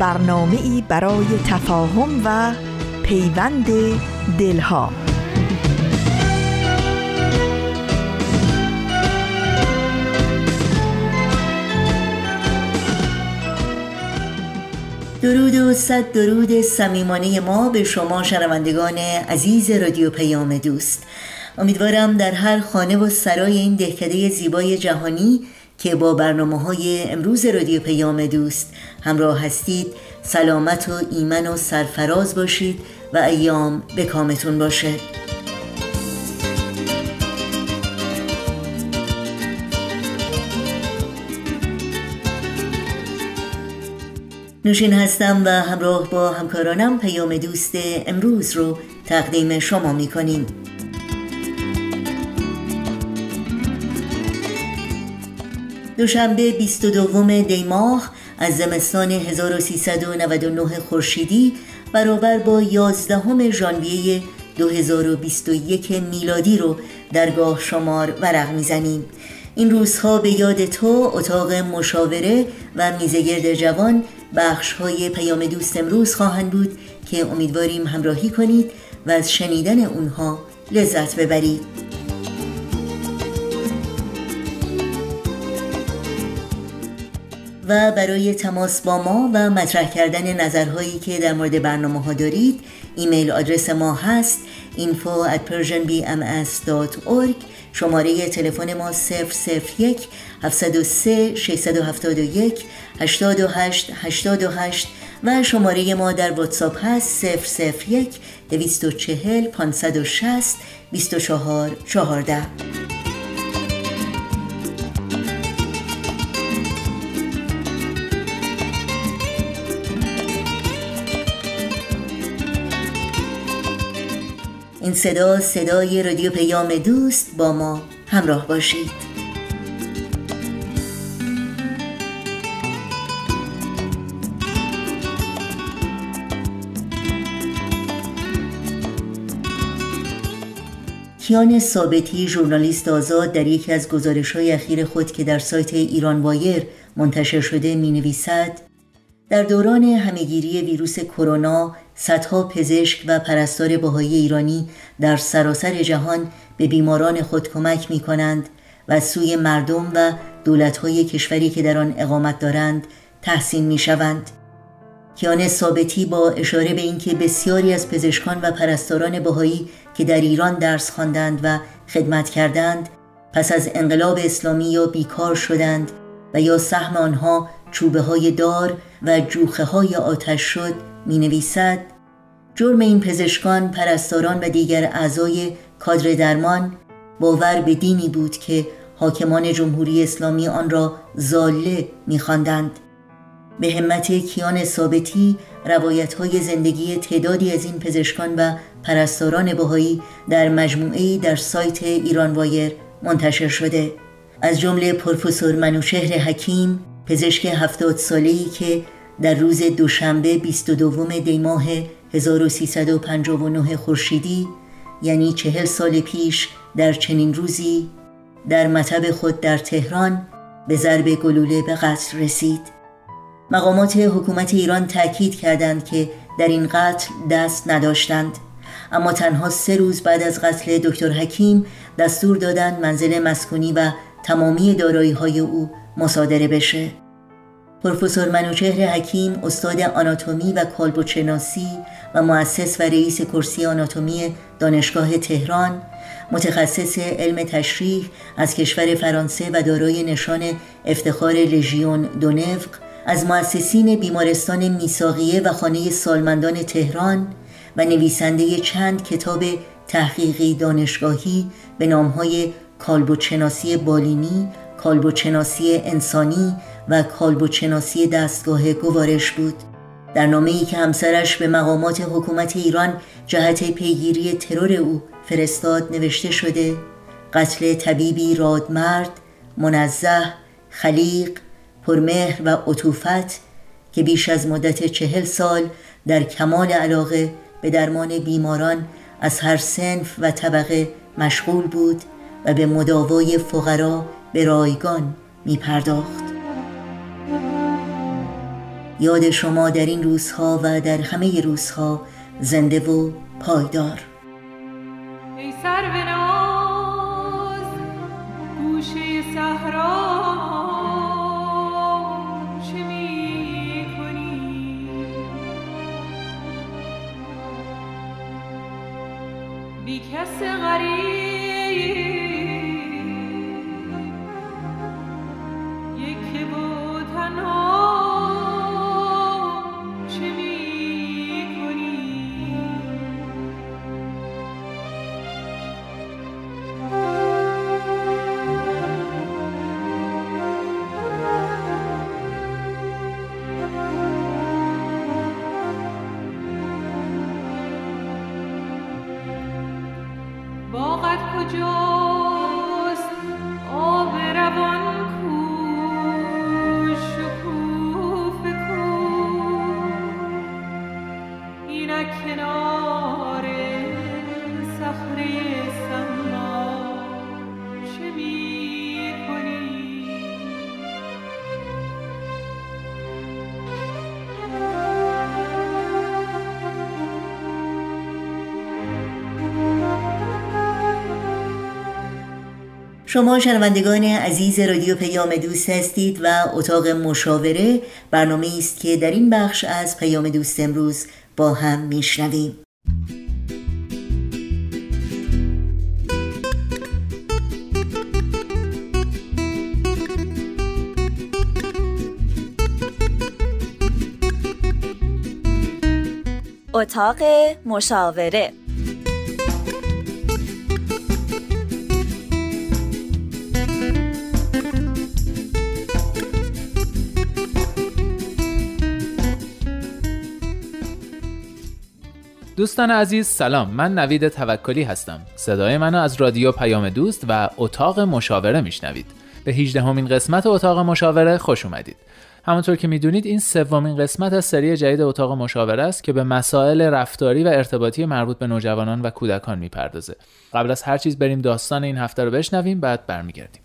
برنامه ای برای تفاهم و پیوند دلها. درود و صد درود صمیمانه ما به شما شنوندگان عزیز رادیو پیام دوست. امیدوارم در هر خانه و سرای این دهکده زیبای جهانی که با برنامه های امروز رادیو پیام دوست همراه هستید سلامت و ایمن و سرفراز باشید و ایام به کامتون باشه. نوشین هستم و همراه با همکارانم پیام دوست امروز رو تقدیم شما می کنیم دوشنبه 22 دی ماه از زمستان 1399 خورشیدی برابر با 11 ژانویه 2021 میلادی رو درگاه شمار ورق می‌زنیم. این روزها به یاد تو اتاق مشاوره و میزگرد جوان بخش های پیام دوست امروز خواهند بود که امیدواریم همراهی کنید و از شنیدن اونها لذت ببرید. و برای تماس با ما و مطرح کردن نظرهایی که در مورد برنامه ها دارید ایمیل آدرس ما هست info at persianbms.org شماره تلفن ما 001 703 671 828 828 و شماره ما در واتساپ هست 001 240 560 24 14 این صدا صدای رادیو پیام دوست با ما همراه باشید. کیان ثابتی ژورنالیست آزاد در یکی از گزارش های اخیر خود که در سایت ایران وایر منتشر شده می نویسد در دوران همهگیری ویروس کرونا صدها پزشک و پرستار بهایی ایرانی در سراسر جهان به بیماران خود کمک می کنند و سوی مردم و دولتهای کشوری که در آن اقامت دارند تحسین می شوند. کیان ثابتی با اشاره به اینکه بسیاری از پزشکان و پرستاران بهایی که در ایران درس خواندند و خدمت کردند پس از انقلاب اسلامی یا بیکار شدند و یا سهم آنها چوبه های دار و جوخه های آتش شد می نویسد جرم این پزشکان، پرستاران و دیگر اعضای کادر درمان باور به دینی بود که حاکمان جمهوری اسلامی آن را زاله می‌خواندند. به همت کیان ثابتی روایت های زندگی تعدادی از این پزشکان و پرستاران بهایی در مجموعه در سایت ایران وایر منتشر شده از جمله پروفسور منوشهر حکیم پزشک هفتاد ساله‌ای که در روز دوشنبه 22 دی ماه 1359 خورشیدی یعنی چهل سال پیش در چنین روزی در مطب خود در تهران به ضرب گلوله به قتل رسید. مقامات حکومت ایران تاکید کردند که در این قتل دست نداشتند. اما تنها سه روز بعد از قتل دکتر حکیم دستور دادند منزل مسکونی و تمامی دارایی های او مصادره بشه. پروفسور منوچهر حکیم استاد آناتومی و کالبوچناسی و مؤسس و رئیس کرسی آناتومی دانشگاه تهران متخصص علم تشریح از کشور فرانسه و دارای نشان افتخار لژیون دونفق از مؤسسین بیمارستان میساقیه و خانه سالمندان تهران و نویسنده چند کتاب تحقیقی دانشگاهی به نامهای کالبوچناسی بالینی کالبوچناسی انسانی و کالبوچناسی دستگاه گوارش بود. در نامه ای که همسرش به مقامات حکومت ایران جهت پیگیری ترور او فرستاد نوشته شده قتل طبیبی رادمرد منزه خلیق پرمهر و عطوفت که بیش از مدت چهل سال در کمال علاقه به درمان بیماران از هر سنف و طبقه مشغول بود و به مداوای فقرا به رایگان می پرداخت. یاد شما در این روزها و در همه روزها زنده و پایدار ای سر ناز گوشه صحرا چه می کنی بی کس غریب شما شنوندگان عزیز رادیو پیام دوست هستید و اتاق مشاوره برنامه است که در این بخش از پیام دوست امروز با هم میشنویم. اتاق مشاوره دوستان عزیز سلام. من نوید توکلی هستم. صدای منو از رادیو پیام دوست و اتاق مشاوره میشنوید. به 18 همین قسمت اتاق مشاوره خوش اومدید. همونطور که می‌دونید این سومین قسمت از سری جدید اتاق مشاوره است که به مسائل رفتاری و ارتباطی مربوط به نوجوانان و کودکان می‌پردازه. قبل از هر چیز بریم داستان این هفته رو بشنویم بعد برمیگردیم.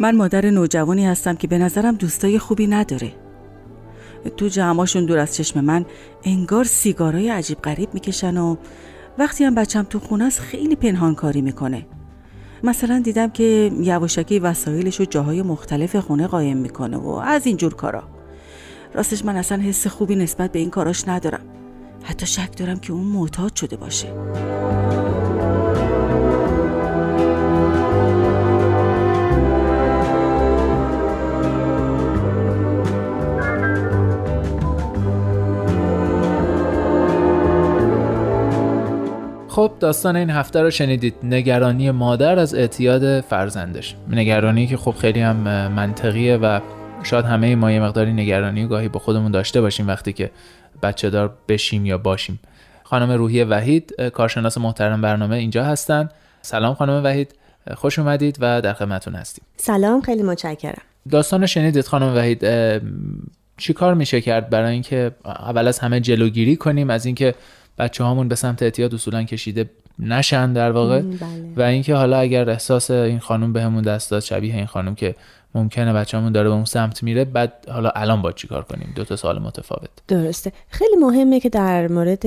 من مادر نوجوانی هستم که به نظرم دوستای خوبی نداره. تو جمعاشون دور از چشم من انگار سیگارای عجیب غریب می‌کشن و وقتی هم بچم تو خونه است خیلی پنهان کاری می‌کنه. مثلا دیدم که یواشکی وسایلش رو جاهای مختلف خونه قایم می‌کنه و از اینجور کارا. راستش من اصلا حس خوبی نسبت به این کاراش ندارم. حتی شک دارم که اون معتاد شده باشه. خب داستان این هفته رو شنیدید. نگرانی مادر از اعتیاد فرزندش. نگرانی که خب خیلی هم منطقیه و شاید همه ما یه مقداری نگرانی گاهی با خودمون داشته باشیم وقتی که بچه دار بشیم یا باشیم. خانم روحی وحید کارشناس محترم برنامه اینجا هستن. سلام خانم وحید. خوش اومدید و در خدمتتون هستیم. سلام خیلی متشکرم. داستان شنیدید خانم وحید. چی کار میشه کرد برای اینکه اول از همه جلوگیری کنیم؟ از اینکه بچه هامون به سمت اعتیاد اصولا کشیده نشن در واقع بله. و اینکه حالا اگر احساس این خانم بهمون به دست داد شبیه این خانم که ممکنه بچه‌مون داره به اون سمت میره. بعد حالا الان با چیکار کنیم؟ دو تا سال متفاوت. درسته. خیلی مهمه که در مورد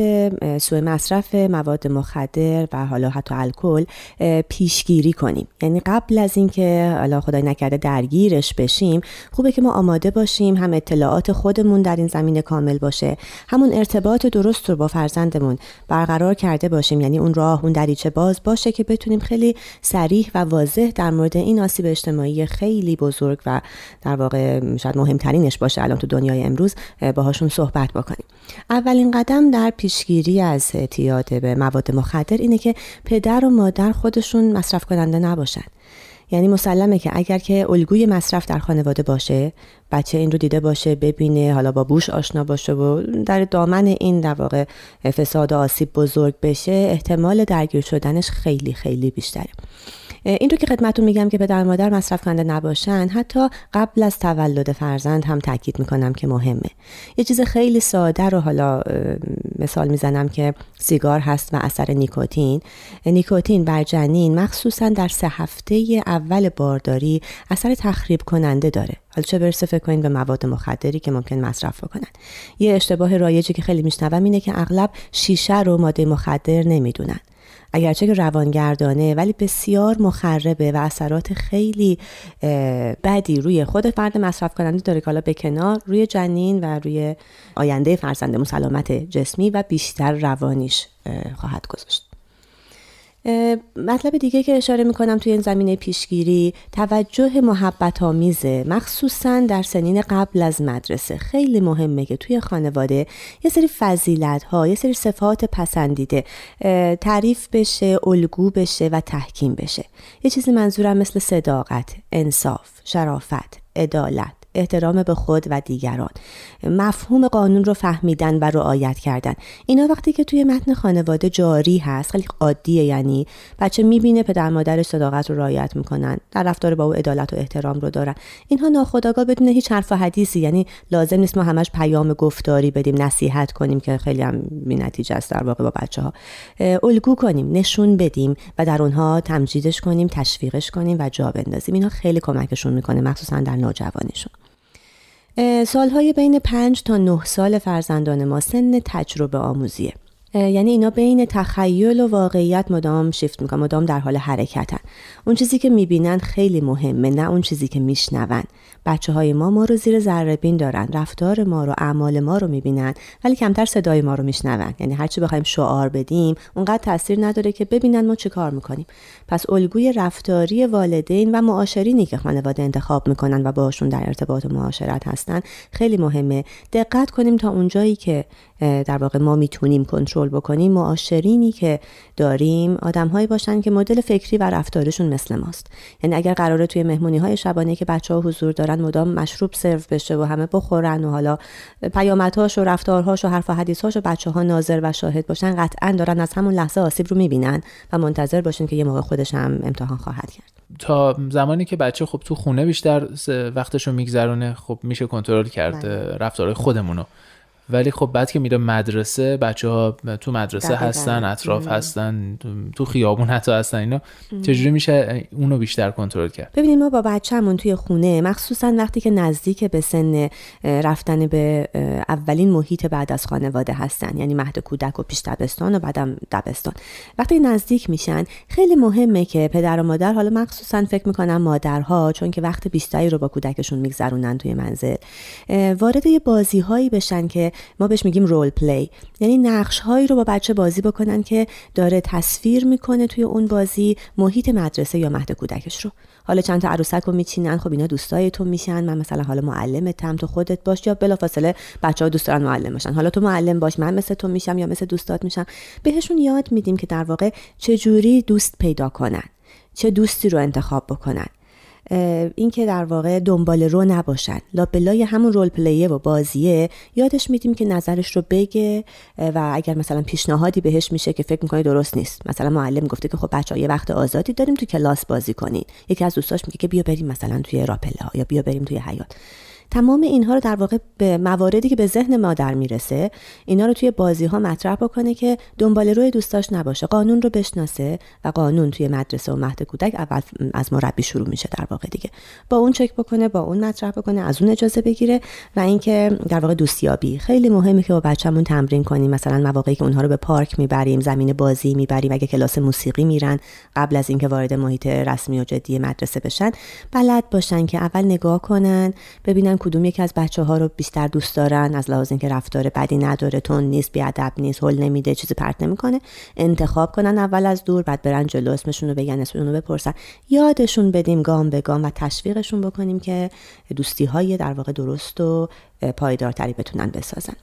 سوء مصرف مواد مخدر و حالا حتی الکل پیشگیری کنیم. یعنی قبل از اینکه حالا خدای نکرده درگیرش بشیم خوبه که ما آماده باشیم هم اطلاعات خودمون در این زمینه کامل باشه همون ارتباط درست رو با فرزندمون برقرار کرده باشیم. یعنی اون راه اون دریچه باز باشه که بتونیم خیلی سریح و واضح در مورد این آسیب اجتماعی خیلی بزرگ و در واقع شاید مهمترینش باشه الان تو دنیای امروز باهاشون صحبت بکنیم. اولین قدم در پیشگیری از اعتیاد به مواد مخدر اینه که پدر و مادر خودشون مصرف کننده نباشن. یعنی مسلمه که اگر که الگوی مصرف در خانواده باشه بچه این رو دیده باشه ببینه حالا با بوش آشنا باشه و در دامن این در واقع فساد و آسیب بزرگ بشه احتمال درگیر شدنش خیلی خیلی بیشتره. این رو که خدمتون میگم که پدر مادر مصرف کننده نباشن حتی قبل از تولد فرزند هم تاکید می‌کنم که مهمه. یه چیز خیلی ساده رو حالا مثال می‌زنم که سیگار هست و اثر نیکوتین. نیکوتین بر جنین مخصوصا در سه هفته اول بارداری اثر تخریب کننده داره. حالا چه برسه فکر کنید به مواد مخدری که ممکن مصرف بکنن. یه اشتباه رایجی که خیلی میشنوم اینه که اغلب شیشه رو ماده مخدر نمی‌دونن. اگرچه که روانگردانه ولی بسیار مخربه و اثرات خیلی بدی روی خود فرد مصرف کننده داره که حالا به کنار روی جنین و روی آینده فرزندمون سلامت جسمی و بیشتر روانیش خواهد گذاشت. مطلب دیگه که اشاره می‌کنم توی این زمینه پیشگیری توجه محبت آمیزه مخصوصا در سنین قبل از مدرسه. خیلی مهمه که توی خانواده یه سری فضیلت ها یه سری صفات پسندیده تعریف بشه الگو بشه و تحکیم بشه. یه چیزی منظورم مثل صداقت انصاف شرافت عدالت. احترام به خود و دیگران. مفهوم قانون رو فهمیدن و رعایت کردن. اینا وقتی که توی متن خانواده جاری هست خیلی عادیه یعنی بچه می‌بینه پدر مادرش صداقت رو رعایت می‌کنن در رفتار با او عدالت و احترام رو دارن. اینها ناخداگاه بدون هیچ حرف و حدیثی یعنی لازم نیست ما همش پیام گفتاری بدیم نصیحت کنیم که خیلی هم بی نتیجه است در واقع با بچه ها الگو کنیم نشون بدیم و در اونها تمجیدش کنیم تشویقش کنیم و جا بندازیم. اینا خیلی کمکشون می‌کنه مخصوصا در نوجوانیشون. سالهای بین پنج تا نه سال فرزندان ما سن تجربه آموزیه. یعنی اینا بین تخیل و واقعیت مدام شیفت می‌کنن مدام در حال حرکتن. اون چیزی که می‌بینن خیلی مهمه نه اون چیزی که میشنون. بچه های ما ما رو زیر ذره بین دارن. رفتار ما رو اعمال ما رو می‌بینن ولی کمتر صدای ما رو میشنون. یعنی هرچی بخوایم شعار بدیم اونقدر تاثیر نداره که ببینن ما چه کار می‌کنیم. پس الگوی رفتاری والدین و معاشرینی که خانواده انتخاب می‌کنن و باشون در ارتباط و معاشرت هستن خیلی مهمه. دقت کنیم تا اونجایی که در واقع ما می‌تونیم کنترل بکنیم معاشرینی که داریم آدمهایی باشن که مدل فکری و رفتارشون مثل ماست. یعنی اگر قراره توی مهمونی های شبانه که بچه ها حضور دارن مدام مشروب سرو بشه و همه بخورن و حالا پیامدهاش و رفتارهاش و حرف و حدیثهاش و بچه ها ناظر و شاهد باشن قطعا دارن از همون لحظه آسیب رو می‌بینن و منتظر باشین که یه موقع خودش هم امتحان خواهد کرد تا زمانی که بچه خب تو خونه بیشتر وقتش رو میگذرونه خب میشه کنترل کرد بله. رفتارهای خودمونو ولی خب بعد که میره مدرسه بچه ها تو مدرسه هستن اطراف هستن تو خیابون حتی هستن اینا. چجوری میشه اونو بیشتر کنترل کرد؟ ببینید ما با بچه‌مون توی خونه مخصوصا وقتی که نزدیک به سن رفتن به اولین محیط بعد از خانواده هستن یعنی مهد کودک و پیش دبستان و بعدم دبستان. وقتی نزدیک میشن خیلی مهمه که پدر و مادر حالا مخصوصا فکر می‌کنم مادرها چون که وقت بیشتری رو با کودکشون میگذرونن توی منزل وارد یه بازی هایی بشن که ما بهش میگیم رول پلی یعنی نقش هایی رو با بچه بازی بکنن که داره تصویر می‌کنه توی اون بازی محیط مدرسه یا مهد کودکش رو. حالا چند تا عروسک رو میچینن خب اینا دوستای تو میشن. من مثلا حالا معلمتم تو خودت باش یا بلافاصله بچه ها دوست دارن معلم باشن. حالا تو معلم باش من مثل تو میشم یا مثل دوستات میشم. بهشون یاد میدیم که در واقع چجوری دوست پیدا کنن چه دوستی رو انتخاب بکنن. اینکه در واقع دنبال رو نباشن. لابلای همون رول پلیه و بازیه. یادش میدیم که نظرش رو بگه و اگر مثلا پیشنهادی بهش میشه که فکر می‌کنه درست نیست. مثلا معلم گفته که خب بچه یه وقت آزادی داریم تو کلاس بازی کنین. یکی از دوستاش میگه که بیا بریم مثلا توی راپله ها یا بیا بریم توی حیات تمام اینها رو در واقع به مواردی که به ذهن مادر می‌رسه اینا رو توی بازی ها مطرح بکنه که دنبال روی دوستاش نباشه. قانون رو بشناسه و قانون توی مدرسه و مهد کودک اول از مربی شروع میشه در واقع دیگه. با اون چک بکنه با اون مطرح بکنه از اون اجازه بگیره و اینکه در واقع دوستیابی. خیلی مهمه که با بچه‌مون تمرین کنیم. مثلا مواقعی که اونها رو به پارک می‌بریم زمین بازی می‌بریم اگه کلاس موسیقی میرن قبل از اینکه وارد محیط رسمی و جدی مدرسه بشن بلد باشن که اول نگاه کنن ببینن کدوم یکی از بچه ها رو بیشتر دوست دارن؟ از لحاظ اینکه رفتار بدی نداره تون نیست بیادب نیست حل نمیده چیزی پرت نمی‌کنه انتخاب کنن اول از دور بعد برن جلو اسمشون رو بگن اسمشون رو بپرسن. یادشون بدیم گام به گام و تشویقشون بکنیم که دوستی های در واقع درست و پایدارتری بتونن بسازن.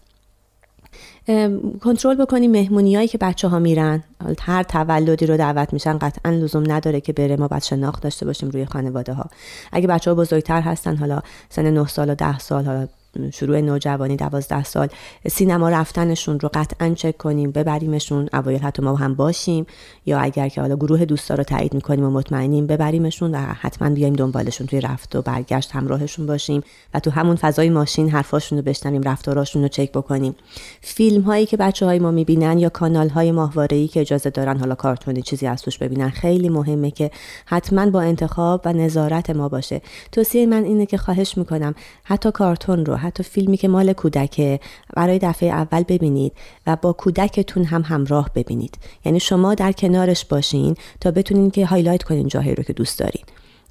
کنترل بکنیم مهمونی هایی که بچه ها میرن. هر تولدی رو دعوت میشن. قطعا لزوم نداره که بره ما باید شناخت داشته باشیم روی خانواده ها اگه بچه ها بزرگتر هستن حالا سن 9 سال و 10 سال حالا شروع نوجوانی دوازده سال سینما رفتنشون رو قطعا چک کنیم ببریمشون اوایل حتی ما هم باشیم. یا اگر که حالا گروه دوستا رو تایید می‌کنیم و مطمئنیم ببریمشون و حتما بیایم دنبالشون توی رفت و برگشت همراهشون باشیم و تو همون فضای ماشین حرفاشون رو بشنویم رفتاراشون رو چک بکنیم. فیلم هایی که بچه های ما می‌بینن یا کانال های ماهواره که اجازه دارن حالا کارتونی چیزی از توش ببینن خیلی مهمه که حتما با انتخاب و نظارت ما باشه. توصیه من اینه که خواهش می‌کنم حتی کارتون رو حتی فیلمی که مال کودکه برای دفعه اول ببینید و با کودکتون هم همراه ببینید. یعنی شما در کنارش باشین تا بتونین که هایلایت کنین جاهایی رو که دوست دارین.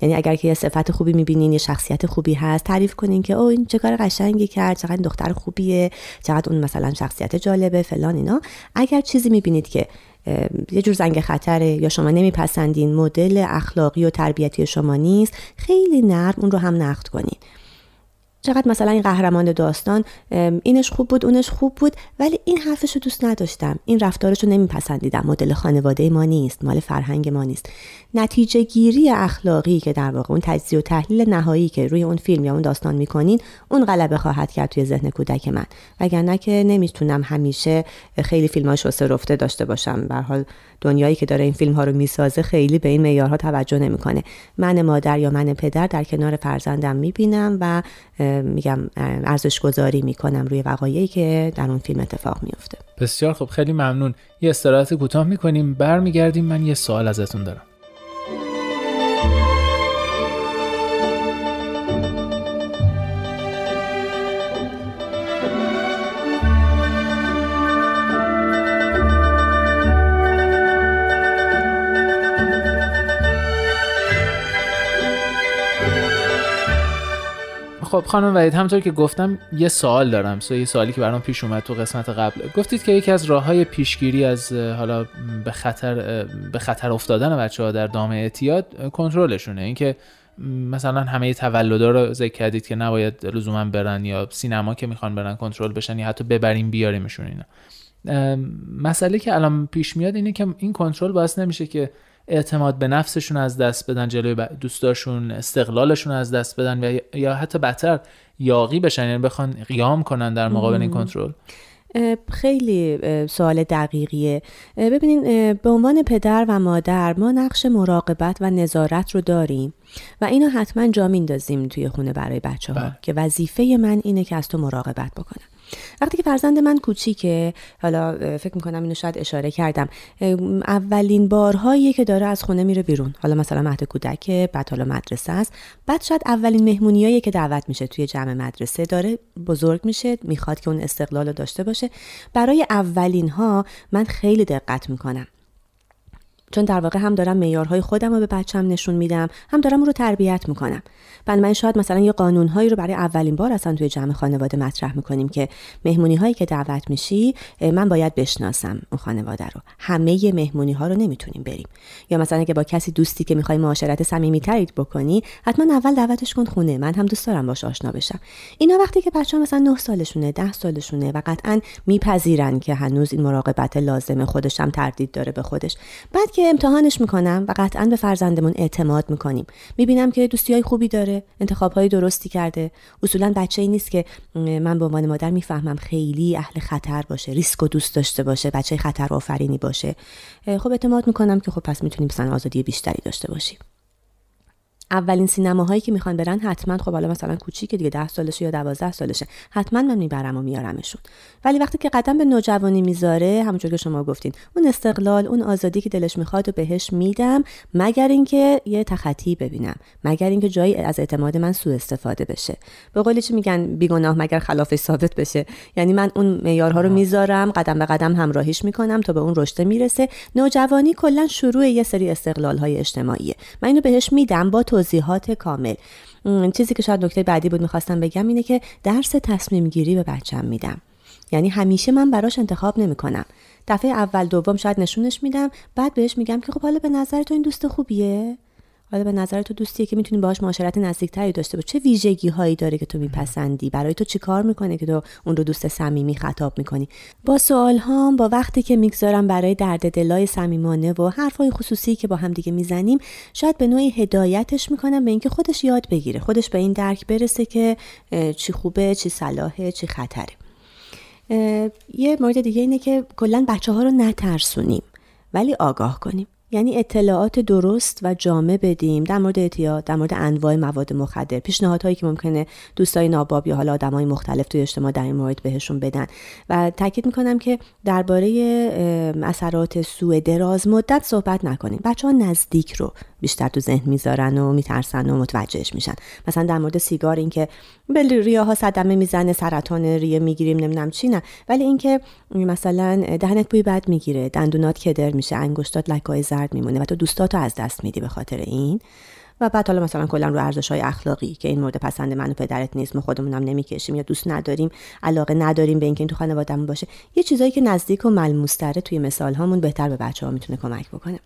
یعنی اگر که یه صفت خوبی می‌بینین یه شخصیت خوبی هست تعریف کنین که او این چه کار قشنگی کرد چقدر دختر خوبیه چقدر اون مثلا شخصیت جالبه فلان اینا. اگر چیزی می‌بینید که یه جور زنگ خطره یا شما نمیپسندین مدل اخلاقی و تربیتی شما نیست خیلی نرم اون رو هم نقد کنین. چقدر مثلا این قهرمان داستان اینش خوب بود اونش خوب بود ولی این حرفش رو دوست نداشتم. این رفتارش رو نمیپسندیدم. مدل خانواده ما نیست مال فرهنگ ما نیست. نتیجه گیری اخلاقی که در واقع اون تجزیه و تحلیل نهایی که روی اون فیلم یا اون داستان می‌کنین اون غلبه خواهد کرد توی ذهن کودک من. وگرنه که نمی‌تونم همیشه خیلی فیلم های رفته داشته باشم. به حال دنیایی که داره این فیلم ها رو می‌سازه خیلی به این معیارها توجه نمی‌کنه. من مادر یا من پدر در کنار فرزندم می‌بینم و میگم ارزش گذاری می‌کنم روی وقایعی که در اون فیلم اتفاق میفته بسیار خب خیلی ممنون. یه استراحت کوتاه می‌کنیم برمیگردیم. من یه سوال ازتون دارم. خب خانم وحید همطور که گفتم یه سوال دارم. سو یه سوالی که برام پیش اومد تو قسمت قبل. گفتید که یکی از راه های پیشگیری از حالا به خطر به خطر افتادن بچه ها در دام اعتیاد کنترلشونه. اینکه مثلا همه تولدا رو ذکر کردید که نباید لزوما برن یا سینما که می‌خوان برن کنترل بشن یا حتی ببریم بیاریمشون اینا. مسئله که الان پیش میاد اینه که این کنترل باعث نمیشه که اعتماد به نفسشون از دست بدن جلوی دوستاشون استقلالشون از دست بدن و یا حتی بدتر یاقی بشن یعنی بخوان قیام کنن در مقابل این کنترل. خیلی سوال دقیقیه. ببینین به عنوان پدر و مادر ما نقش مراقبت و نظارت رو داریم و اینو حتما جا میندازیم توی خونه برای بچه ها بله. که وظیفه من اینه که از تو مراقبت بکنم. وقتی که فرزند من کوچیکه حالا فکر می‌کنم اینو شاید اشاره کردم. اولین بارهایی که داره از خونه میره بیرون. حالا مثلا مهد کودک بعد حالا مدرسه است. بعد شاید اولین مهمونیایی که دعوت میشه توی جمع مدرسه داره بزرگ میشه می‌خواد که اون استقلال رو داشته باشه. برای اولین ها من خیلی دقت می‌کنم. چون در واقع هم دارم معیارهای خودم رو به بچم نشون میدم هم دارم اون رو تربیت می‌کنم. بنابراین شاید مثلا یه قانونهایی رو برای اولین بار اصلا توی جمع خانواده مطرح می‌کنیم که مهمونی هایی که دعوت میشی من باید بشناسم اون خانواده رو. همه مهمونی ها رو نمی‌تونیم بریم. یا مثلا اگه با کسی دوستی که می‌خوای معاشرت صمیمیتری بکنی حتما اول دعوتش کن خونه. من هم دوست دارم باش آشنا بشم. اینا وقتی که بچه مثلا 9 سالشونه 10 سالشونه و قطعا میپذیرن که هنوز این مراقبت لازمه خودش هم تردید داره به خودش. بعد که امتحانش می‌کنم و قطعا به فرزندمون اعتماد می‌کنیم. می‌بینم که دوستی های خوبی داره انتخاب های درستی کرده. اصولا بچه ای نیست که من به عنوان مادر می‌فهمم خیلی اهل خطر باشه ریسک و دوست داشته باشه بچه خطر آفرینی باشه خب اعتماد می‌کنم که خب پس می‌تونیم مثلا آزادی بیشتری داشته باشیم. اولین سینماهایی که می‌خوان برن حتما خب حالا مثلا کوچیک دیگه ده سالشه یا دوازده سالشه حتما من می‌برم و میارمشون. ولی وقتی که قدم به نوجوانی می‌ذاره همونجور که شما گفتین اون استقلال اون آزادی که دلش می‌خواد و بهش میدم مگر اینکه یه تخطی ببینم مگر اینکه جایی از اعتماد من سوء استفاده بشه. به قولی چی میگن؟ بیگناه مگر خلافش ثابت بشه. یعنی من اون معیارها رو می‌ذارم قدم به قدم همراهیش می‌کنم تا به اون رشد می‌رسه. نوجوانی کلا شروع یه سری استقلال های اجتماعیه. من اینو بهش میدم با توضیحات کامل. چیزی که شاید نکته بعدی بود می‌خواستم بگم اینه که درس تصمیم گیری به بچم میدم. یعنی همیشه من براش انتخاب نمی‌کنم. دفعه اول دوم شاید نشونش میدم بعد بهش میگم که خب حالا به نظر تو این دوست خوبیه؟ حالا به نظر تو دوستیه که می‌تونی باهاش معاشرت نزدیکتری داشته باش چه ویژگی هایی داره که تو میپسندی؟ برای تو چیکار می‌کنه که تو اون رو دوست صمیمی خطاب می‌کنی؟ با سوال هام با وقتی که می‌گذارم برای درد دلای صمیمانه و حرفای خصوصی که با هم دیگه می‌زنیم شاید به نوعی هدایتش می‌کنم به اینکه خودش یاد بگیره خودش به این درک برسه که چی خوبه چی صلاحه چی خطره. یه مورد دیگه اینه که کلا بچه ها رو نترسونیم ولی آگاه کنیم. یعنی اطلاعات درست و جامع بدیم در مورد اعتیاد در مورد انواع مواد مخدر. پیشنهادهایی که ممکنه دوستای ناباب یا حالا آدمای مختلف توی اجتماع در این مورد بهشون بدن. و تاکید می‌کنم که درباره اثرات سوء دراز مدت صحبت نکنیم. بچه ها نزدیک رو بیشتر تو ذهن می‌ذارن و میترسن و متوجهش میشن. مثلا در مورد سیگار اینکه به ریاها صدمه می‌زنه سرطان ریه می‌گیریم نمی‌دونم چی نه. ولی اینکه مثلا دهنت بوی بد می‌گیره دندونات کدر میشه انگشتات لکای زرد میمونه و تو دوستاتو از دست میدی به خاطر این. و بعد حالا مثلا کلا رو ارزش های اخلاقی که این مورد پسند من و پدرت نیست ما خودمونم نمی‌کشیم یا دوست نداریم علاقه نداریم به اینکه این تو خانوادهمون باشه یه چیزایی که نزدیک و ملموس توی مثال هامون بهتر به بچه ها می‌تونه کمک بکنه.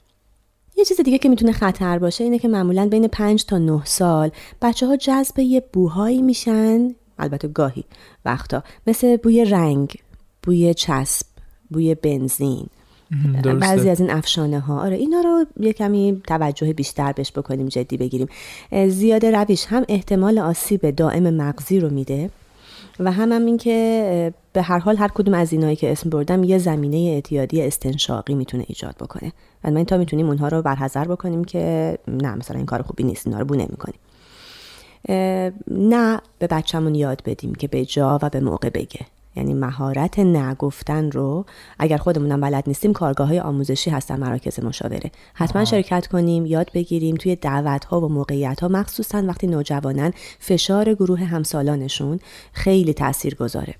یه چیز دیگه که می‌تونه خطر باشه اینه که معمولا بین 5 تا 9 سال بچه ها جذب یه بوهایی میشن البته گاهی وقتا مثل بوی رنگ بوی چسب بوی بنزین. بعضی از این افشانه ها آره اینا رو یه کمی توجه بیشتر بهش بکنیم جدی بگیریم. زیاده رویش هم احتمال آسیب دائم مغزی رو میده و هم هم این که به هر حال هر کدوم از اینایی که اسم بردم یه زمینه اعتیادی استنشاقی می‌تونه ایجاد بکنه. و ما تا می‌تونیم اونها رو برحضر بکنیم که نه مثلا این کار خوبی نیست اینا رو بو نمی‌کنیم نه به بچهمون یاد بدیم که به جا و به موقع بگه. یعنی مهارت نگفتن رو اگر خودمونم بلد نیستیم کارگاه های آموزشی هستن مراکز مشاوره. حتما شرکت کنیم یاد بگیریم توی دعوت ها و موقعیت ها مخصوصا وقتی نوجوانن فشار گروه همسالانشون خیلی تاثیر گذاره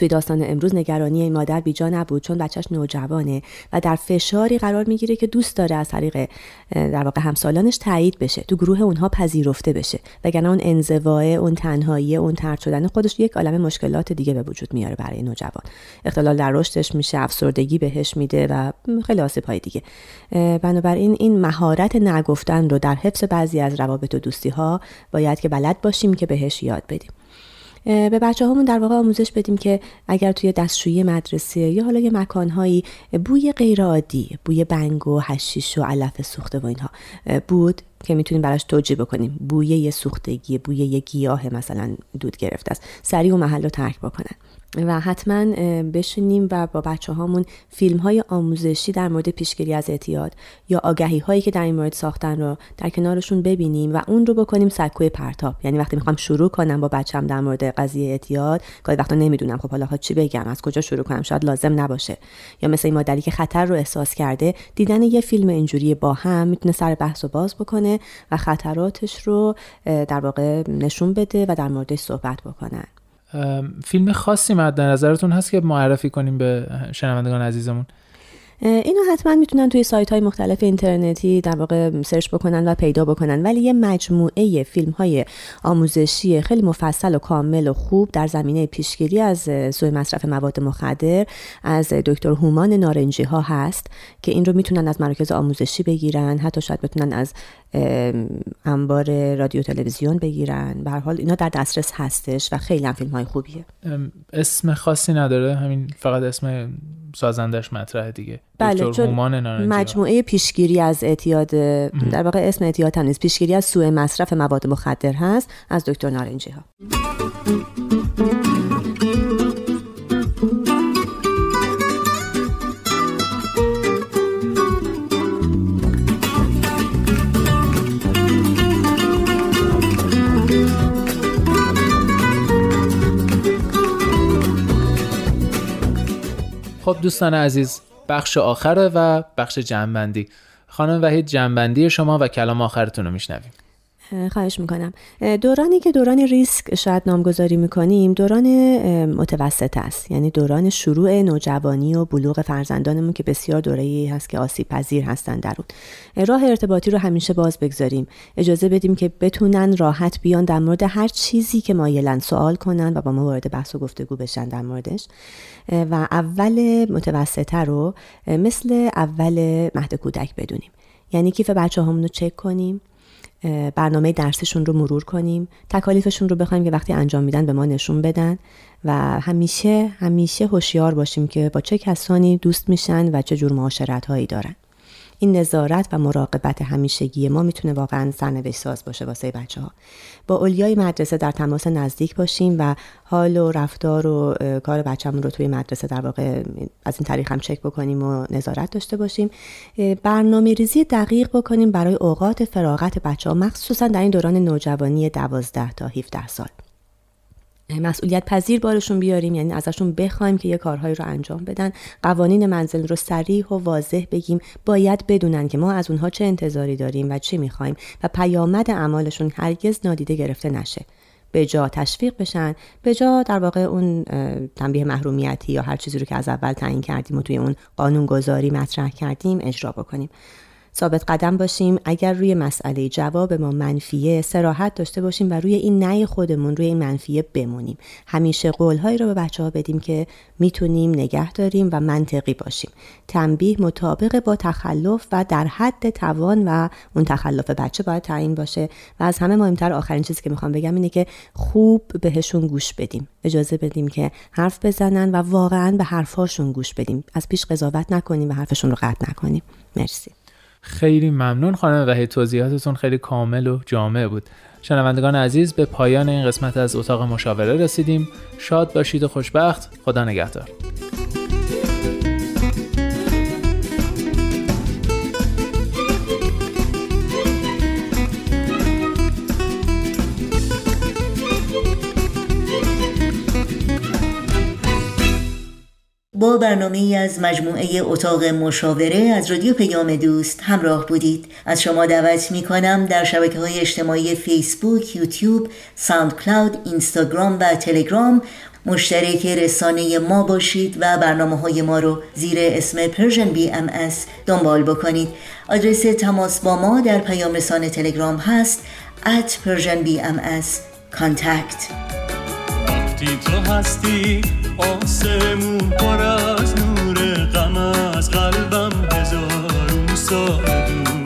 توی داستان امروز نگرانی این مادر بیجا نبود چون بچهش نوجوانه و در فشاری قرار می‌گیره که دوست داره از طریق در واقع همسالانش تایید بشه تو گروه اونها پذیرفته بشه. وگرنه اون انزواه اون تنهایی اون ترد شدن خودش یک عالم مشکلات دیگه به وجود میاره برای نوجوان. اختلال در رشدش میشه افسردگی بهش میده و خیلی آسیب های دیگه بنابراین این مهارت نگفتن رو در حفظ بعضی از روابط و دوستی ها باید که بلد باشیم که بهش یاد بدیم. به بچه هامون در واقع آموزش بدیم که اگر توی دستشویی مدرسه یا حالا یه مکانهایی بوی غیرعادی بوی بنگ و هشیش و علف سوخته و اینها بود که می‌تونیم براش توجیه بکنیم. بوی یه سوختگی بوی یه گیاه مثلا دود گرفته است. سریع و محل رو ترک بکنن. و حتما بشینیم و با بچه هامون فیلم های آموزشی در مورد پیشگیری از اعتیاد یا آگهی هایی که در این مورد ساختن رو در کنارشون ببینیم و اون رو بکنیم سکوی پرتاب. یعنی وقتی می‌خوام شروع کنم با بچم در مورد قضیه اعتیاد گاهی وقتا نمی‌دونم. خب حالا چی بگم؟ از کجا شروع کنم؟ شاید لازم نباشه. یا مثل این مادری که خطر رو احساس کرده دیدن یه فیلم اینجوری با هم می‌تونه سر بحث و باز بکنه و خطراتش رو در واقع نشون بده و در موردش صحبت بکنن. فیلم خاصی مد نظرتون هست که معرفی کنیم به شنوندگان عزیزمون؟ اینو حتما می‌تونن توی سایت های مختلف اینترنتی در واقع سرچ بکنن و پیدا بکنن. ولی یه مجموعه فیلم های آموزشی خیلی مفصل و کامل و خوب در زمینه پیشگیری از سوء مصرف مواد مخدر از دکتر هومان نارنجی ها هست که این رو می‌تونن از مراکز آموزشی بگیرن حتی شاید بتونن از انبار رادیو تلویزیون بگیرن. به حال اینا در دسترس هستش و خیلی هم فیلم های خوبیه اسم خاصی نداره. همین فقط اسم سازندش مطرح دیگه. بله چون مجموعه پیشگیری از اعتیاد در واقع اسم اعتیاد هم نیست. پیشگیری از سوء مصرف مواد مخدر هست از دکتر نارنجی ها خب دوستان عزیز بخش آخره و بخش جنبندی خانم وحید جنبندی شما و کلام آخرتون رو میشنویم. خواهش می‌کنم. دورانی که دوران ریسک شاید نامگذاری می‌کنیم دوران متوسط است. یعنی دوران شروع نوجوانی و بلوغ فرزندانمون که بسیار دوره هست که آسیب پذیر هستن در اون. راه ارتباطی رو همیشه باز بگذاریم. اجازه بدیم که بتونن راحت بیان در مورد هر چیزی که مایلن سوال کنن و با ما وارد بحث و گفتگو بشن در موردش. و اول متوسطه رو مثل اول مهد کودک بدونیم. یعنی کیف بچه رو چک کنیم. برنامه درسشون رو مرور کنیم. تکالیفشون رو بخوایم که وقتی انجام میدن به ما نشون بدن و همیشه همیشه هوشیار باشیم که با چه کسانی دوست میشن و چه جور معاشرت هایی دارن. این نظارت و مراقبت همیشگی ما می‌تونه واقعا سرنوشت ساز باشه واسه بچه ها با اولیای مدرسه در تماس نزدیک باشیم و حال و رفتار و کار بچه‌مون رو توی مدرسه در واقع از این طریق هم چک بکنیم و نظارت داشته باشیم. برنامه ریزی دقیق بکنیم برای اوقات فراغت بچه ها مخصوصا در این دوران نوجوانی 12 تا 17 سال. مسئولیت پذیر بارشون بیاریم یعنی ازشون بخوایم که یه کارهایی رو انجام بدن. قوانین منزل رو سریح و واضح بگیم. باید بدونن که ما از اونها چه انتظاری داریم و چی می‌خوایم و پیامد اعمالشون هرگز نادیده گرفته نشه. به جا تشویق بشن به جا در واقع اون تنبیه محرومیتی یا هر چیزی رو که از اول تعیین کردیم و توی اون قانون گذاری مطرح کردیم اجرا بکنیم. ثابت قدم باشیم اگر روی مسئله جواب ما منفیه سراحت داشته باشیم و روی این نه خودمون روی این منفیه بمونیم. همیشه قولهایی رو به بچه ها بدیم که می‌تونیم نگه داریم و منطقی باشیم. تنبیه مطابق با تخلف و در حد توان و اون تخلف بچه باید تعیین باشه. و از همه مهمتر آخرین چیزی که می‌خوام بگم اینه که خوب بهشون گوش بدیم. اجازه بدیم که حرف بزنن و واقعا به حرفاشون گوش بدیم. از پیش قضاوت نکنیم و حرفشون رو قطع نکنیم. مرسی. خیلی ممنون خانم وحید توضیحاتتون خیلی کامل و جامع بود. شنوندگان عزیز به پایان این قسمت از اتاق مشاوره رسیدیم. شاد باشید و خوشبخت. خدا نگهدار. با برنامه ای از مجموعه اتاق مشاوره از رادیو پیام دوست همراه بودید. از شما دعوت می کنم در شبکه های اجتماعی فیسبوک، یوتیوب، SoundCloud، اینستاگرام و تلگرام مشترک رسانه ما باشید و برنامه های ما رو زیر اسم Persian BMS دنبال بکنید. آدرس تماس با ما در پیام رسانه تلگرام هست at Persian BMS contact. وقتی تو هستی آسمون پر از نور غم از قلبم هزارون سال دوره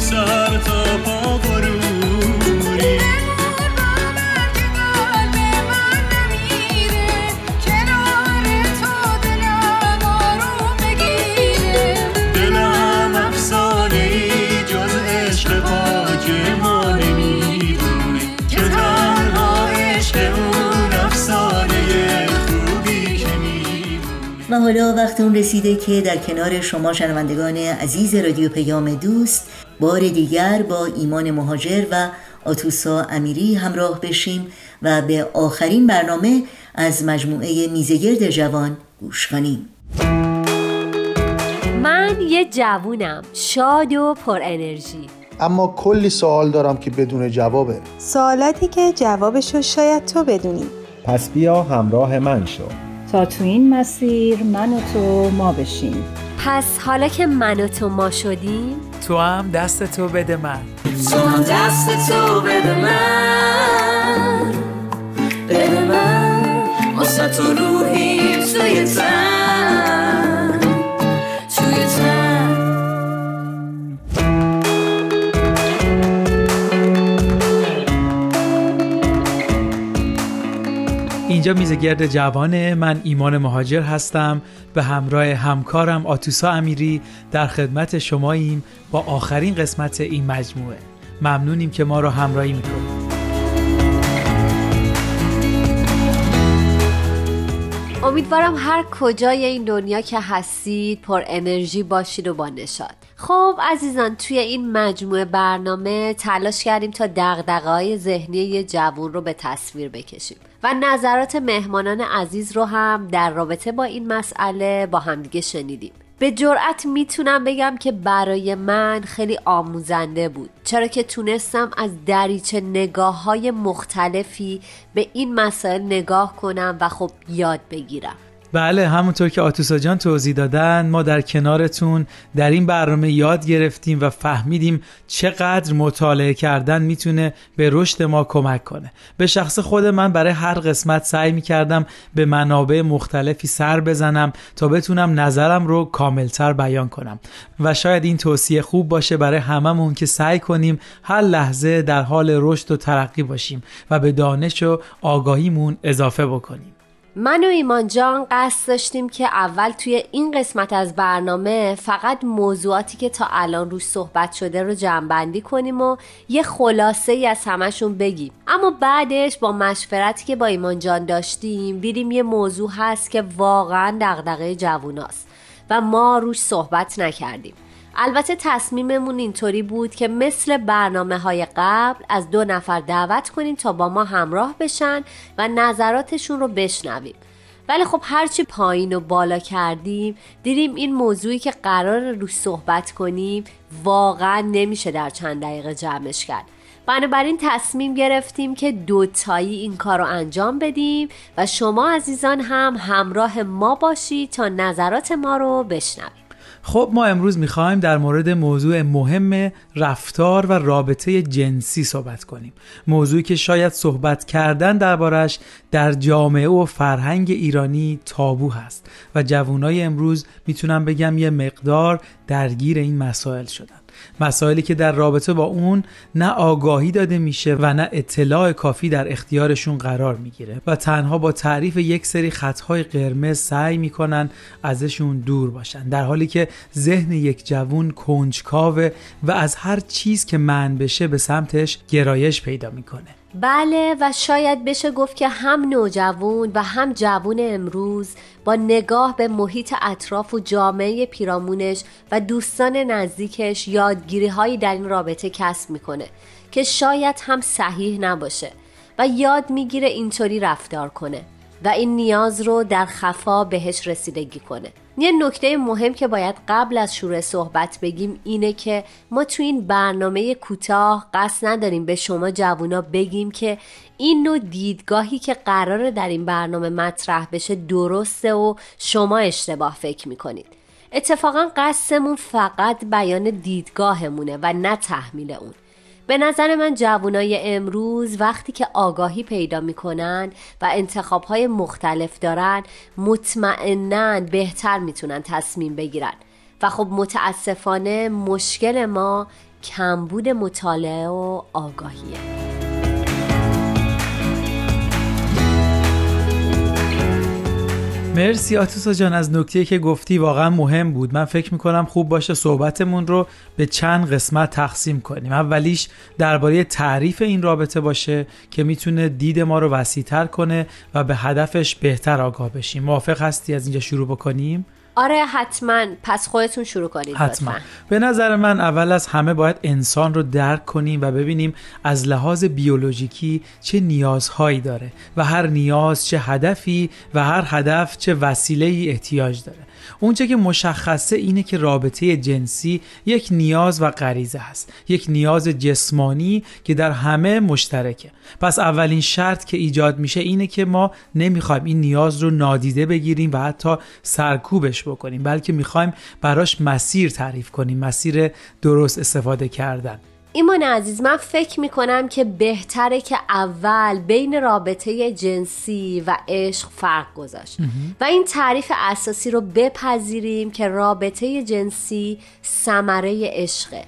سر تا پا بروری نور با من که قلب من نمیره. کنار تو دلم آروم بگیره. دلم افسانه ای جز عشق پاک ما نمی‌دونه. که تنها عشق اون افسانه خوبی که می‌دونه. و حالا وقت اون رسیده که در کنار شما شنوندگان عزیز رادیو پیام دوست بار دیگر با ایمان مهاجر و آتوسا امیری همراه بشیم و به آخرین برنامه از مجموعه میزگرد جوان گوش کنیم. من یه جوونم شاد و پر انرژی. اما کلی سوال دارم که بدون جوابه. سوالاتی که جوابشو شاید تو بدونی. پس بیا همراه من شو. تا تو این مسیر من و تو ما بشیم. پس حالا که من و تو ما شدیم تو هم دست تو بده من. تو هم دست تو بده من. بده من. واسه تو روحی توی تن توی تن. اینجا میز گرد جوانه من ایمان مهاجر هستم به همراه همکارم آتوسا امیری در خدمت شماییم با آخرین قسمت این مجموعه. ممنونیم که ما را همراهی می‌کنید. امیدوارم هر کجای این دنیا که هستید پر انرژی باشید و با نشاد خب عزیزان توی این مجموعه برنامه تلاش کردیم تا دقدقه ذهنی یه جوون رو به تصویر بکشیم. و نظرات مهمانان عزیز رو هم در رابطه با این مسئله با همدیگه شنیدیم. به جرأت می‌تونم بگم که برای من خیلی آموزنده بود. چرا که تونستم از دریچه نگاه های مختلفی به این مسائل نگاه کنم و خب یاد بگیرم. بله همونطور که آتوسا جان توضیح دادن ما در کنارتون در این برنامه یاد گرفتیم و فهمیدیم چقدر مطالعه کردن می‌تونه به رشد ما کمک کنه. به شخص خود من برای هر قسمت سعی می‌کردم به منابع مختلفی سر بزنم تا بتونم نظرم رو کاملتر بیان کنم. و شاید این توصیه خوب باشه برای هممون که سعی کنیم هر لحظه در حال رشد و ترقی باشیم و به دانش و آگاهیمون اضافه بکنیم. من و ایمان جان قصد داشتیم که اول توی این قسمت از برنامه فقط موضوعاتی که تا الان روش صحبت شده رو جمعبندی کنیم و یه خلاصه ای از همشون بگیم. اما بعدش با مشورتی که با ایمان جان داشتیم دیدیم یه موضوع هست که واقعا دغدغه جووناست و ما روش صحبت نکردیم. البته تصمیممون اینطوری بود که مثل برنامه های قبل از دو نفر دعوت کنیم تا با ما همراه بشن و نظراتشون رو بشنویم. ولی خب هرچی پایین و بالا کردیم دیدیم این موضوعی که قرار روش صحبت کنیم واقعا نمیشه در چند دقیقه جمعش کرد. بنابراین تصمیم گرفتیم که دوتایی این کار رو انجام بدیم و شما عزیزان هم همراه ما باشید تا نظرات ما رو بشنوید خب ما امروز می‌خوایم در مورد موضوع مهم رفتار و رابطه جنسی صحبت کنیم. موضوعی که شاید صحبت کردن دربارش در جامعه و فرهنگ ایرانی تابو هست و جوانای امروز می‌تونم بگم یه مقدار درگیر این مسائل شدن. مسائلی که در رابطه با اون نه آگاهی داده میشه و نه اطلاع کافی در اختیارشون قرار می‌گیره. و تنها با تعریف یک سری خطهای قرمز سعی می‌کنن ازشون دور باشن. در حالی که ذهن یک جوون کنجکاوه و از هر چیز که من بشه به سمتش گرایش پیدا می‌کنه. بله و شاید بشه گفت که هم نوجوان و هم جوون امروز با نگاه به محیط اطراف و جامعه پیرامونش و دوستان نزدیکش یادگیری هایی در این رابطه کسب می‌کنه که شاید هم صحیح نباشه و یاد می‌گیره اینطوری رفتار کنه و این نیاز رو در خفا بهش رسیدگی کنه. یه نکته مهم که باید قبل از شروع صحبت بگیم اینه که ما تو این برنامه کوتاه قصد نداریم به شما جوونا بگیم که این نوع دیدگاهی که قراره در این برنامه مطرح بشه درسته و شما اشتباه فکر می‌کنید. اتفاقا قصدمون فقط بیان دیدگاهمونه و نه تحمیل اون. به نظر من جوانای امروز وقتی که آگاهی پیدا می‌کنن و انتخاب های مختلف دارن مطمئنا بهتر می‌تونن تصمیم بگیرن. و خب متاسفانه مشکل ما کمبود مطالعه و آگاهیه. مرسی آتوسا جان از نکته که گفتی واقعا مهم بود. من فکر می‌کنم خوب باشه صحبتمون رو به چند قسمت تقسیم کنیم. اولیش درباره تعریف این رابطه باشه که می‌تونه دید ما رو وسیعتر کنه و به هدفش بهتر آگاه بشیم. موافق هستی از اینجا شروع بکنیم؟ آره حتما. پس خودتون شروع کنید حتما. به نظر من اول از همه باید انسان رو درک کنیم و ببینیم از لحاظ بیولوژیکی چه نیازهایی داره و هر نیاز چه هدفی و هر هدف چه وسیله ای احتیاج داره. اونچه که مشخصه اینه که رابطه جنسی یک نیاز و غریزه هست یک نیاز جسمانی که در همه مشترکه. پس اولین شرط که ایجاد میشه اینه که ما نمی‌خوایم این نیاز رو نادیده بگیریم و حتی سرکوبش بکنیم بلکه می‌خوایم براش مسیر تعریف کنیم مسیر درست استفاده کردن. ایمان عزیز من فکر می‌کنم که بهتره که اول بین رابطه جنسی و عشق فرق گذاشت. و این تعریف اساسی رو بپذیریم که رابطه جنسی ثمره عشقه.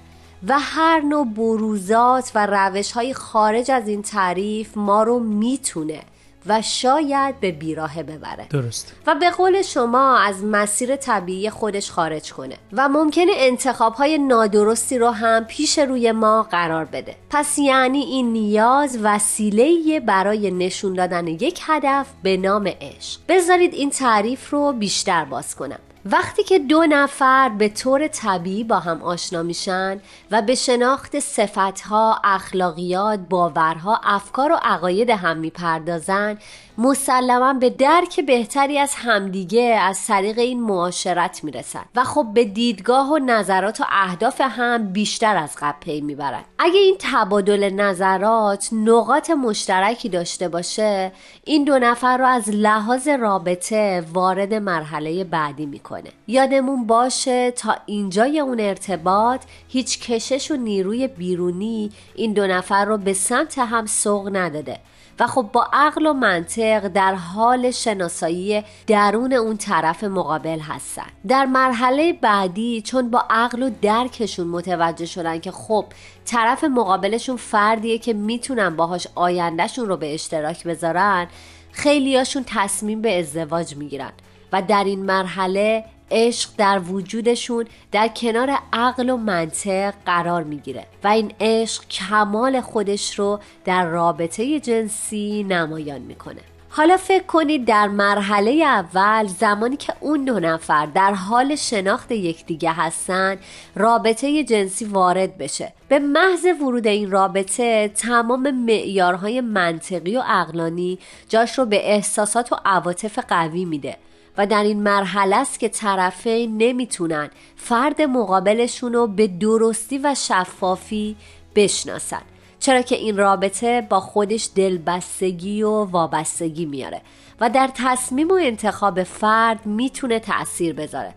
و هر نوع بروزات و روش های خارج از این تعریف ما رو می‌تونه و شاید به بیراهه ببره. درست. و به قول شما از مسیر طبیعی خودش خارج کنه و ممکنه انتخاب های نادرستی رو هم پیش روی ما قرار بده. پس یعنی این نیاز وسیله برای نشون دادن یک هدف به نام عشق. بذارید این تعریف رو بیشتر باز کنم. وقتی که دو نفر به طور طبیعی با هم آشنا میشن و به شناخت صفتها، اخلاقیات، باورها، افکار و عقاید هم می‌پردازن مسلما به درک بهتری از همدیگه از طریق این معاشرت می‌رسن و خب به دیدگاه و نظرات و اهداف هم بیشتر از قبل پی می‌برن اگه این تبادل نظرات نقاط مشترکی داشته باشه این دو نفر رو از لحاظ رابطه وارد مرحله بعدی می‌کنه. یادمون باشه تا اینجای اون ارتباط هیچ کشش و نیروی بیرونی این دو نفر رو به سمت هم سوق نداده. و خب با عقل و منطق در حال شناسایی درون اون طرف مقابل هستن. در مرحله بعدی چون با عقل و درکشون متوجه شدن که خب طرف مقابلشون فردیه که می‌تونن باهاش آیندهشون رو به اشتراک بذارن خیلیاشون تصمیم به ازدواج می‌گیرن. و در این مرحله عشق در وجودشون در کنار عقل و منطق قرار می‌گیره و این عشق کمال خودش رو در رابطه جنسی نمایان می‌کنه. حالا فکر کنید در مرحله اول زمانی که اون دو نفر در حال شناخت یکدیگه هستن رابطه جنسی وارد بشه. به محض ورود این رابطه تمام معیارهای منطقی و عقلانی جاش رو به احساسات و عواطف قوی میده. و در این مرحله است که طرفین نمی‌تونن فرد مقابلشون رو به درستی و شفافی بشناسن. چرا که این رابطه با خودش دلبستگی و وابستگی میاره و در تصمیم و انتخاب فرد می‌تونه تأثیر بذاره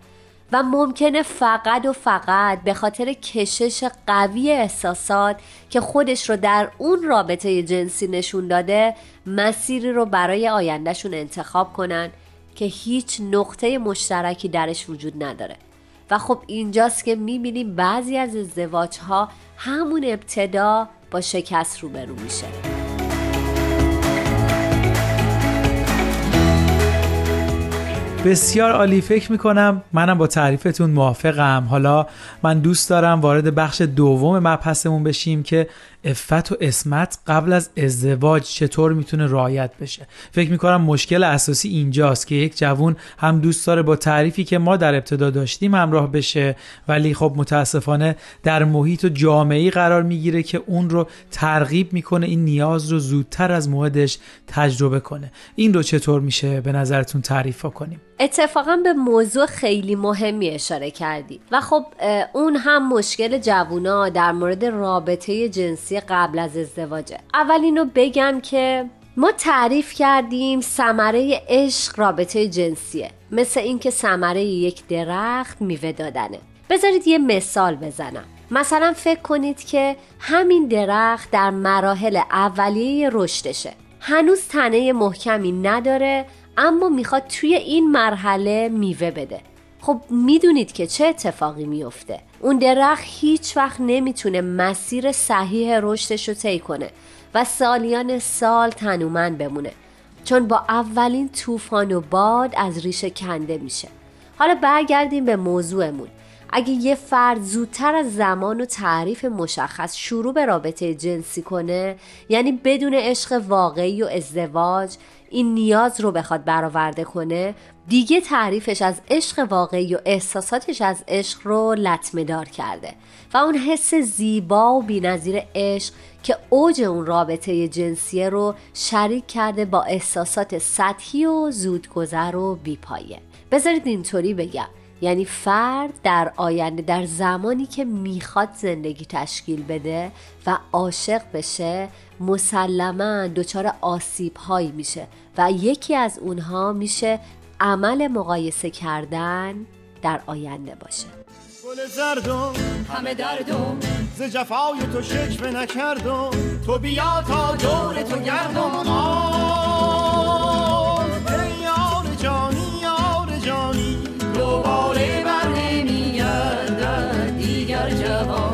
و ممکنه فقط و فقط به خاطر کشش قوی احساسات که خودش رو در اون رابطه جنسی نشون داده مسیری رو برای آیندهشون انتخاب کنن که هیچ نقطه مشترکی درش وجود نداره. و خب اینجاست که می‌بینیم بعضی از ازدواج ها همون ابتدا با شکست روبرو میشه. بسیار عالی فکر می‌کنم منم با تعریفتون موافقم. حالا من دوست دارم وارد بخش دوم مبحثمون بشیم که افت و اسمت قبل از ازدواج چطور می‌تونه رعایت بشه؟ فکر می‌کنم مشکل اساسی اینجاست که یک جوون هم دوست داره با تعریفی که ما در ابتدا داشتیم همراه بشه ولی خب متاسفانه در محیط و جامعه قرار می‌گیره که اون رو ترغیب می‌کنه این نیاز رو زودتر از موعدش تجربه کنه. این رو چطور میشه به نظرتون تعریف کنیم؟ اتفاقا به موضوع خیلی مهمی اشاره کردی. و خب اون هم مشکل جوونا در مورد رابطه جنسی قبل از ازدواجه اول اینو بگم که ما تعریف کردیم ثمره عشق رابطه جنسیه. مثل اینکه ثمره یک درخت میوه دادنه. بذارید یه مثال بزنم. مثلا فکر کنید که همین درخت در مراحل اولیه رشدشه. هنوز تنه محکمی نداره اما می‌خواد توی این مرحله میوه بده. خب می‌دونید که چه اتفاقی میفته اون درخت هیچ وقت نمی‌تونه مسیر صحیح رشدش رو طی کنه و سالیان سال تنومند بمونه چون با اولین طوفان و باد از ریشه کنده میشه. حالا برگردیم به موضوعمون. اگه یه فرد زودتر از زمان و تعریف مشخص شروع به رابطه جنسی کنه یعنی بدون عشق واقعی و ازدواج این نیاز رو بخواد برآورده کنه دیگه تعریفش از عشق واقعی و احساساتش از عشق رو لطمه دار کرده و اون حس زیبا و بینظیر عشق که اوج اون رابطه جنسیه رو شریک کرده با احساسات سطحی و زودگذر و بیپایه. بذارید اینطوری بگم یعنی فرد در آینده در زمانی که می‌خواد زندگی تشکیل بده و عاشق بشه مسلما دچار آسیب هایی میشه و یکی از اونها میشه عمل مقایسه کردن در آینده باشه. گل زردم همه دردم. ز جفای تو شکوه نکردم. تو بیا تا دور تو گردم. آه ای یار جانی یار جانی. دوباره بر نمیگردد دیگر جوانی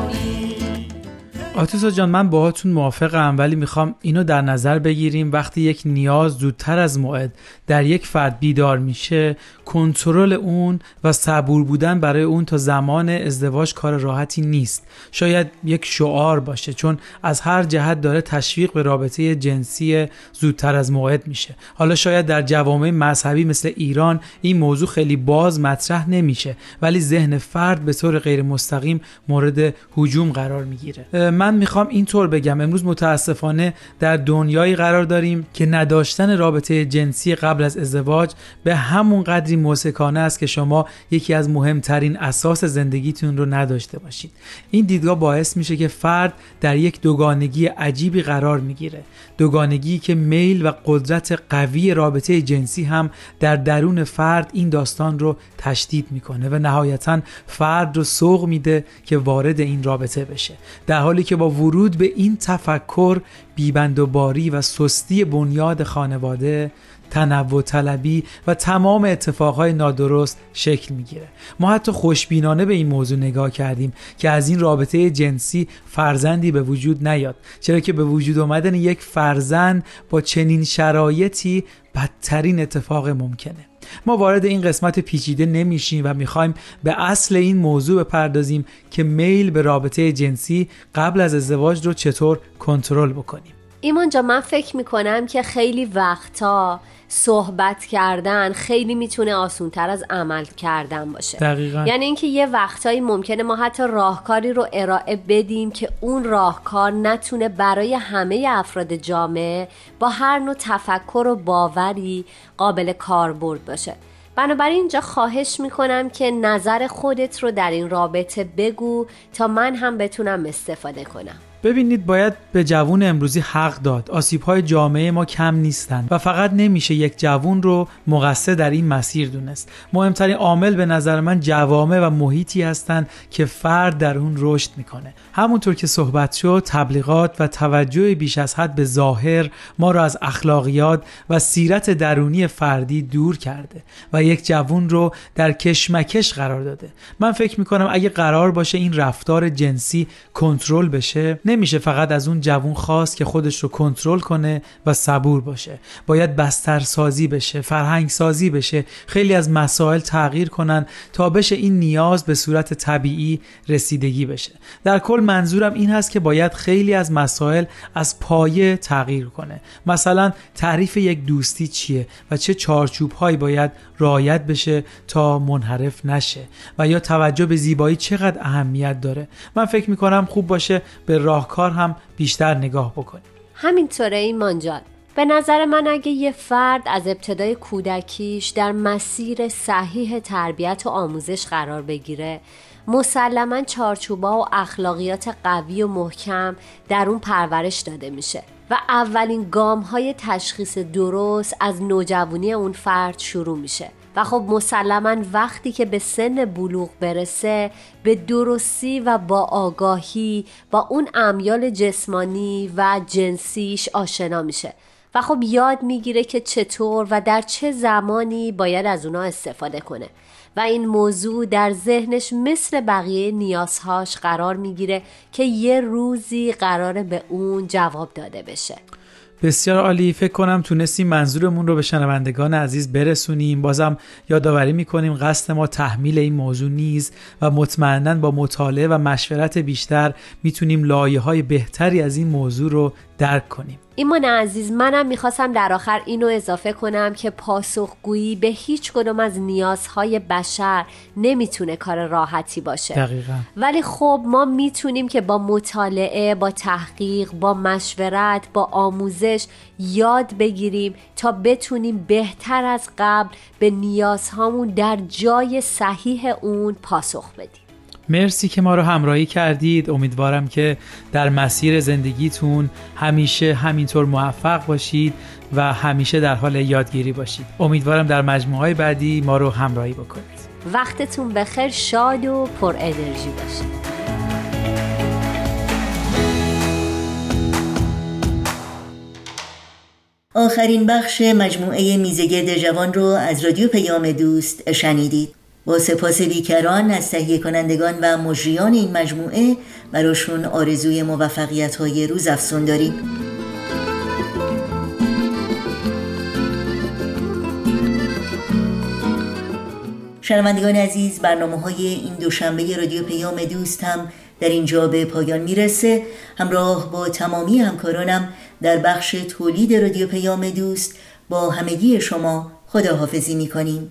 آتوسا جان من باهاتون موافقم ولی می‌خوام اینو در نظر بگیریم. وقتی یک نیاز زودتر از موعد در یک فرد بیدار میشه کنترل اون و صبور بودن برای اون تا زمان ازدواج کار راحتی نیست. شاید یک شعار باشه چون از هر جهت داره تشویق به رابطه جنسی زودتر از موعد میشه. حالا شاید در جوامع مذهبی مثل ایران این موضوع خیلی باز مطرح نمیشه ولی ذهن فرد به طور غیر مستقیم مورد هجوم قرار می‌گیره. من می‌خوام اینطور بگم. امروز متاسفانه در دنیایی قرار داریم که نداشتن رابطه جنسی قبل از ازدواج به همون قدری موسکانه است که شما یکی از مهمترین اساس زندگیتون رو نداشته باشید. این دیدگاه باعث میشه که فرد در یک دوگانگی عجیبی قرار می‌گیره. دوگانگی که میل و قدرت قوی رابطه جنسی هم در درون فرد این داستان رو تشدید می‌کنه و نهایتا فرد رو سوق میده که وارد این رابطه بشه. در حالی که با ورود به این تفکر بیبندوباری و سستی بنیاد خانواده تنوع طلبی و تمام اتفاقهای نادرست شکل می‌گیره. ما حتی خوشبینانه به این موضوع نگاه کردیم که از این رابطه جنسی فرزندی به وجود نیاد چرا که به وجود آمدن یک فرزند با چنین شرایطی بدترین اتفاق ممکنه. ما وارد این قسمت پیچیده نمیشیم و می‌خوایم به اصل این موضوع بپردازیم که میل به رابطه جنسی قبل از ازدواج رو چطور کنترل بکنیم. ایمان جا من فکر می‌کنم که خیلی وقتا صحبت کردن خیلی می‌تونه آسونتر از عمل کردن باشه. دقیقا. یعنی اینکه یه وقتایی ممکنه ما حتی راهکاری رو ارائه بدیم که اون راهکار نتونه برای همه افراد جامعه با هر نوع تفکر و باوری قابل کاربرد باشه. بنابراین اینجا خواهش می‌کنم که نظر خودت رو در این رابطه بگو تا من هم بتونم استفاده کنم. ببینید باید به جوون امروزی حق داد. آسیب های جامعه ما کم نیستند و فقط نمیشه یک جوون رو مقصر در این مسیر دونست. مهمترین عامل به نظر من جوامع و محیطی هستند که فرد در اون رشد می‌کنه. همونطور که صحبت شد تبلیغات و توجه بیش از حد به ظاهر ما را از اخلاقیات و سیرت درونی فردی دور کرده و یک جوون رو در کشمکش قرار داده. من فکر می‌کنم اگه قرار باشه این رفتار جنسی کنترل بشه نمیشه فقط از اون جوون خواست که خودش رو کنترل کنه و صبور باشه. باید بستر سازی بشه فرهنگ سازی بشه خیلی از مسائل تغییر کنن تا بشه این نیاز به صورت طبیعی رسیدگی بشه. در کل منظورم این هست که باید خیلی از مسائل از پایه تغییر کنه. مثلا تعریف یک دوستی چیه و چه چارچوب هایی باید رعایت بشه تا منحرف نشه و یا توجه به زیبایی چقدر اهمیت داره. من فکر می‌کنم خوب باشه به راهکار هم بیشتر نگاه بکنیم. همینطوره این مانجان به نظر من اگه یه فرد از ابتدای کودکیش در مسیر صحیح تربیت و آموزش قرار بگیره مسلما چارچوبا و اخلاقیات قوی و محکم در اون پرورش داده میشه و اولین گام های تشخیص درست از نوجوانی اون فرد شروع میشه. و خب مسلما وقتی که به سن بلوغ برسه به درستی و با آگاهی با اون امیال جسمانی و جنسیش آشنا میشه. و خب یاد می‌گیره که چطور و در چه زمانی باید از اونا استفاده کنه. و این موضوع در ذهنش مثل بقیه نیازهاش قرار می‌گیره که یه روزی قراره به اون جواب داده بشه. بسیار عالی. فکر کنم تونستیم منظورمون رو به شنوندگان عزیز برسونیم. بازم یادآوری می‌کنیم قصد ما تحمیل این موضوع نیست و مطمئنا با مطالعه و مشورت بیشتر می‌تونیم لایه های بهتری از این موضوع رو درک کنیم. ایمان عزیز منم می‌خواستم در آخر اینو اضافه کنم که پاسخگویی به هیچ کدوم از نیازهای بشر نمی‌تونه کار راحتی باشه. دقیقا. ولی خب ما می‌تونیم که با مطالعه با تحقیق با مشورت با آموزش یاد بگیریم تا بتونیم بهتر از قبل به نیازهامون در جای صحیح اون پاسخ بدیم. مرسی که ما رو همراهی کردید. امیدوارم که در مسیر زندگیتون همیشه همینطور موفق باشید و همیشه در حال یادگیری باشید. امیدوارم در مجموعه بعدی ما رو همراهی بکنید. وقتتون بخیر شاد و پر انرژی باشید. آخرین بخش مجموعه میزگرد جوان رو از رادیو پیام دوست شنیدید. با سپاس بیکران از تهیه کنندگان و مجریان این مجموعه براشون آرزوی موفقیت های روز افسون داریم. شنوندگان عزیز برنامه های این دوشنبه رادیو پیام دوست هم در اینجا به پایان می‌رسه. همراه با تمامی همکارانم در بخش تولید رادیو پیام دوست با همگی شما خداحافظی می‌کنیم.